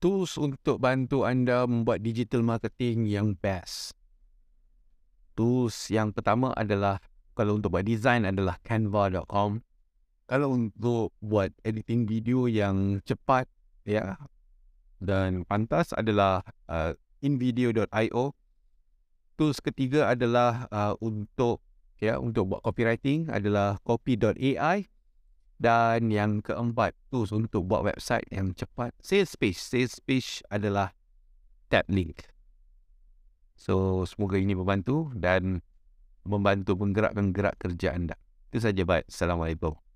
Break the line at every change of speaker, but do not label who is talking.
tools untuk bantu anda membuat digital marketing yang best. Tools yang pertama adalah kalau untuk buat design adalah canva.com. Kalau untuk buat editing video yang cepat ya dan pantas adalah uh, invideo.io. Tools ketiga adalah uh, untuk ya untuk buat copywriting adalah copy.ai dan yang keempat tools untuk buat website yang cepat sales page. Sales page adalah tab link. So semoga ini membantu dan membantu menggerakkan gerak kerja anda. Itu saja baik. Assalamualaikum.